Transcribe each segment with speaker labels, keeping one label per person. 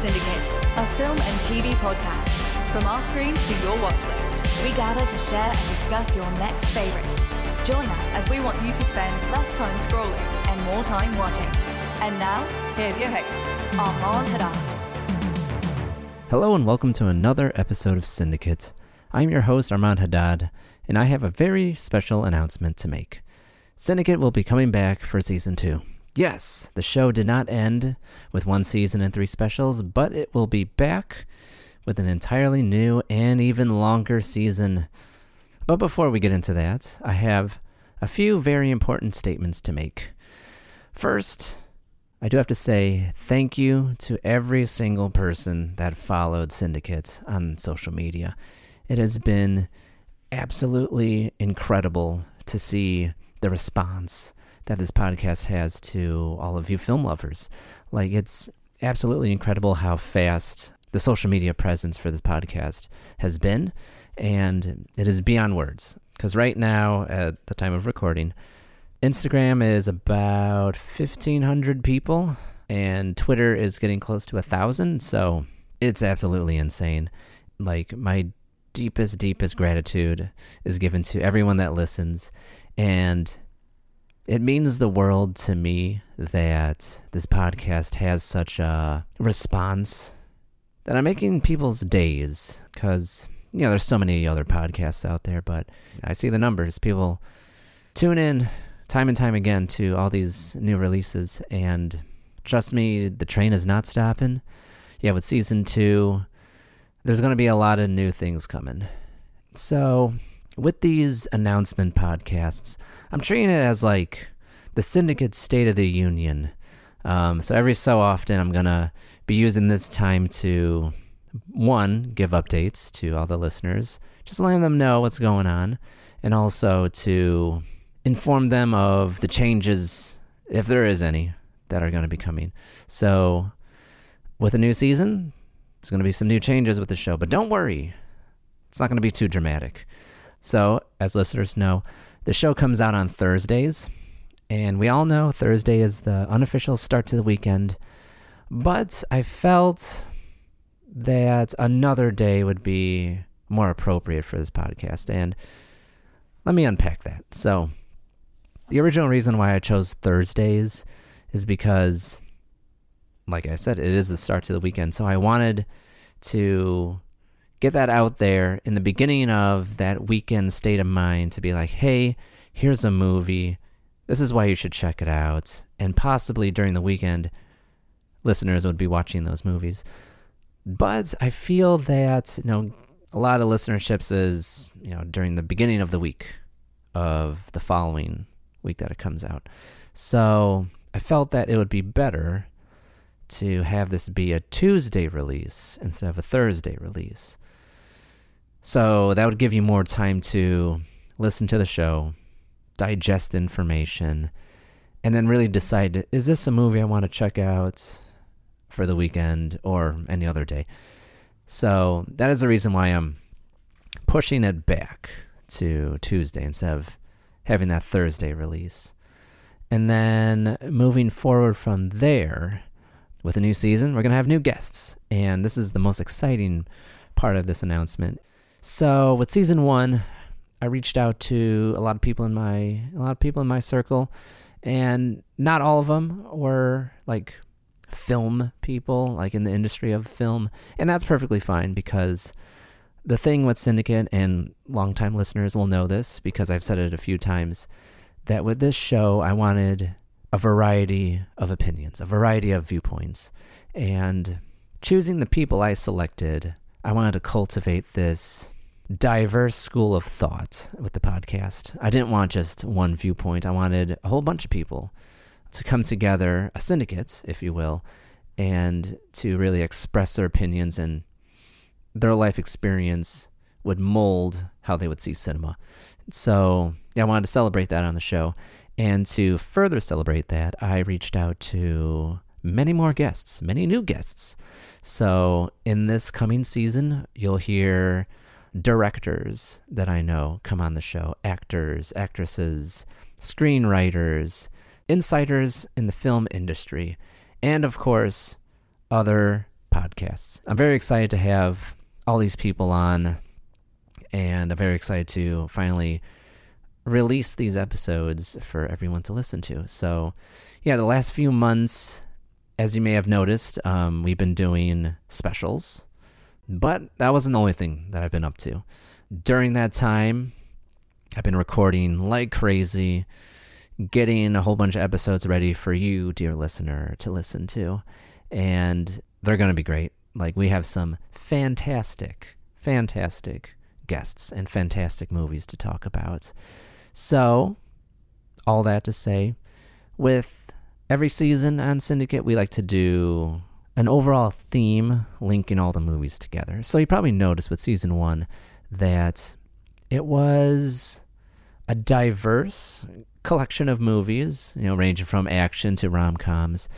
Speaker 1: Syndicate, a film and TV podcast. From our screens to your watch list, we gather to share and discuss your next favorite. Join us as we want you to spend less time scrolling and more time watching. And now, here's your host, Armand Haddad.
Speaker 2: Hello and welcome to another episode of Syndicate. I'm your host, Armand Haddad, and I have a very special announcement to make. Syndicate will be coming back for season two. Yes, the show did not end with one season and three specials, but it will be back with an entirely new and even longer season. But before we get into that, I have a few very important statements to make. First, I do have to say thank you to every single person that followed Syndicate on social media. It has been absolutely incredible to see the response that this podcast has to all of you film lovers. Like, it's absolutely incredible how fast the social media presence for this podcast has been, and it is beyond words. Because right now, at the time of recording, Instagram is about 1,500 people, and Twitter is getting close to a thousand. So it's absolutely insane. Like, my deepest, deepest gratitude is given to everyone that listens. And it means the world to me that this podcast has such a response that I'm making people's days because, you know, there's so many other podcasts out there, but I see the numbers. People tune in time and time again to all these new releases, and trust me, the train is not stopping. Yeah, with season two, there's going to be a lot of new things coming. So, with these announcement podcasts, I'm treating it as like the Syndicate State of the Union. Um, so every so often, I'm gonna be using this time to one give updates to all the listeners, just letting them know what's going on, and also to inform them of the changes, if there is any, that are going to be coming. So, with a new season, there's going to be some new changes with the show, but don't worry, it's not going to be too dramatic. So, as listeners know, the show comes out on Thursdays, and we all know Thursday is the unofficial start to the weekend. But I felt that another day would be more appropriate for this podcast. And let me unpack that. So, the original reason why I chose Thursdays is because, like I said, it is the start to the weekend. So, I wanted to get that out there in the beginning of that weekend state of mind to be like, hey, here's a movie. This is why you should check it out. And possibly during the weekend, listeners would be watching those movies. But I feel that, you know, a lot of listenerships is, you know, during the beginning of the week of the following week that it comes out. So I felt that it would be better to have this be a Tuesday release instead of a Thursday release. So that would give you more time to listen to the show, digest information, and then really decide is this a movie I want to check out for the weekend or any other day? So that is the reason why I'm pushing it back to Tuesday instead of having that Thursday release. And then moving forward from there with a new season, we're going to have new guests. And this is the most exciting part of this announcement. So, with season 1, I reached out to a lot of people in my a lot of people in my circle and not all of them were like film people like in the industry of film and that's perfectly fine because the thing with syndicate and longtime listeners will know this because I've said it a few times that with this show, I wanted a variety of opinions, a variety of viewpoints. And choosing the people I selected, I wanted to cultivate this diverse school of thought with the podcast. I didn't want just one viewpoint, I wanted a whole bunch of people to come together, a syndicate, if you will, and to really express their opinions and their life experience would mold how they would see cinema. So I wanted to celebrate that on the show. And to further celebrate that, I reached out to many more guests, many new guests. So in this coming season, you'll hear directors that I know come on the show, actors, actresses, screenwriters, insiders in the film industry, and of course, other podcasts. I'm very excited to have all these people on, and I'm very excited to finally release these episodes for everyone to listen to. So, yeah, the last few months, as you may have noticed, um, we've been doing specials, but that wasn't the only thing that I've been up to. During that time, I've been recording like crazy, getting a whole bunch of episodes ready for you, dear listener, to listen to. And they're going to be great. Like, we have some fantastic, fantastic guests and fantastic movies to talk about. So, all that to say, with every season on Syndicate, we like to do an overall theme linking all the movies together. So, you probably noticed with season one that it was a diverse collection of movies, you know, ranging from action to rom coms,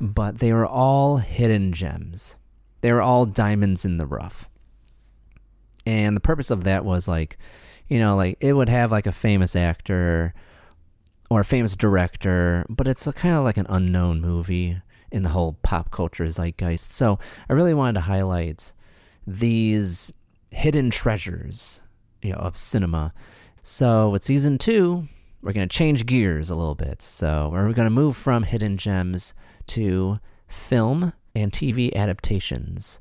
Speaker 2: but they were all hidden gems. They were all diamonds in the rough. And the purpose of that was like, you know, like it would have like a famous actor or a famous director, but it's kind of like an unknown movie in the whole pop culture zeitgeist. So I really wanted to highlight these hidden treasures, you know, of cinema. So with season two, we're going to change gears a little bit. So we're going to move from hidden gems to film and TV adaptations.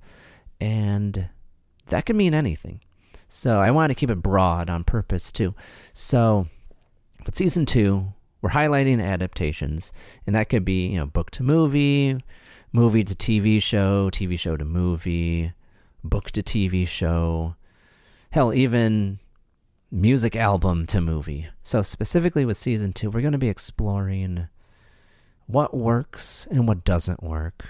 Speaker 2: And that could mean anything. So I wanted to keep it broad on purpose too. So, but season two, we're highlighting adaptations, and that could be you know book to movie, movie to TV show, TV show to movie, book to TV show, hell, even music album to movie. So specifically with season two, we're going to be exploring what works and what doesn't work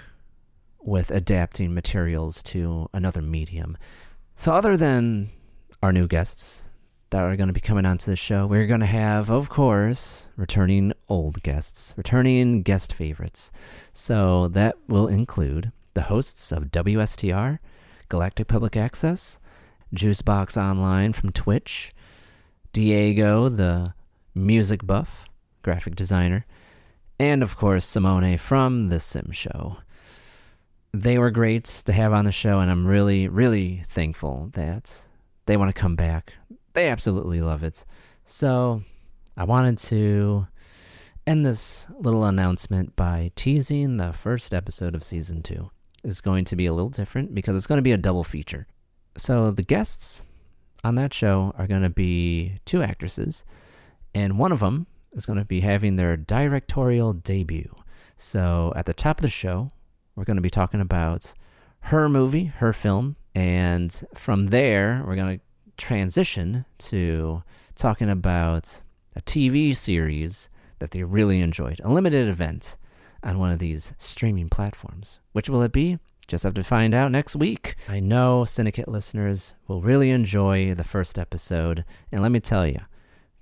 Speaker 2: with adapting materials to another medium. So, other than our new guests that are going to be coming onto the show. We're going to have, of course, returning old guests, returning guest favorites. So that will include the hosts of WSTR, Galactic Public Access, Juicebox Online from Twitch, Diego, the music buff, graphic designer, and of course, Simone from The Sim Show. They were great to have on the show, and I'm really, really thankful that they want to come back. They absolutely love it. So I wanted to end this little announcement by teasing the first episode of season two. Is going to be a little different because it's going to be a double feature. So the guests on that show are going to be two actresses, and one of them is going to be having their directorial debut. So at the top of the show, we're going to be talking about her movie, her film, and from there, we're going to transition to talking about a TV series that they really enjoyed, a limited event on one of these streaming platforms. Which will it be? Just have to find out next week. I know Syndicate listeners will really enjoy the first episode, and let me tell you,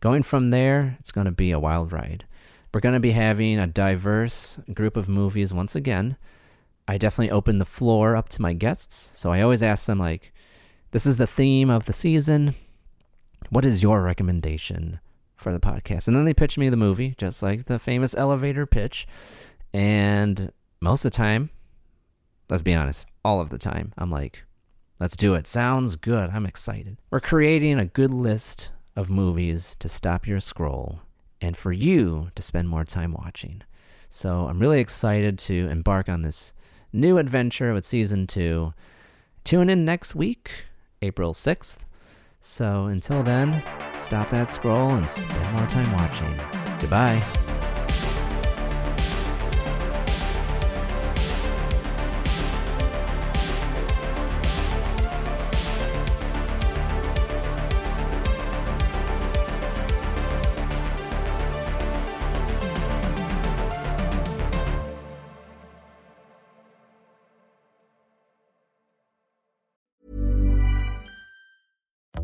Speaker 2: going from there, it's going to be a wild ride. We're going to be having a diverse group of movies once again. I definitely open the floor up to my guests. So I always ask them, like, this is the theme of the season. What is your recommendation for the podcast? And then they pitch me the movie, just like the famous elevator pitch. And most of the time, let's be honest, all of the time, I'm like, let's do it. Sounds good. I'm excited. We're creating a good list of movies to stop your scroll and for you to spend more time watching. So I'm really excited to embark on this new adventure with season two. Tune in next week, April 6th. So until then, stop that scroll and spend more time watching. Goodbye.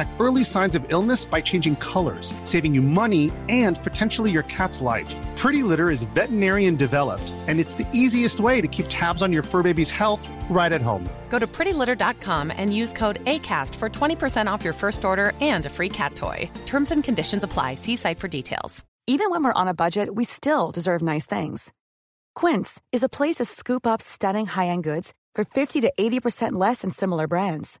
Speaker 3: detect early signs of illness by changing colors, saving you money and potentially your cat's life. Pretty Litter is veterinarian developed, and it's the easiest way to keep tabs on your fur baby's health right at home.
Speaker 4: Go to prettylitter.com and use code ACAST for 20% off your first order and a free cat toy. Terms and conditions apply. See site for details.
Speaker 5: Even when we're on a budget, we still deserve nice things. Quince is a place to scoop up stunning high end goods for 50 to 80% less than similar brands.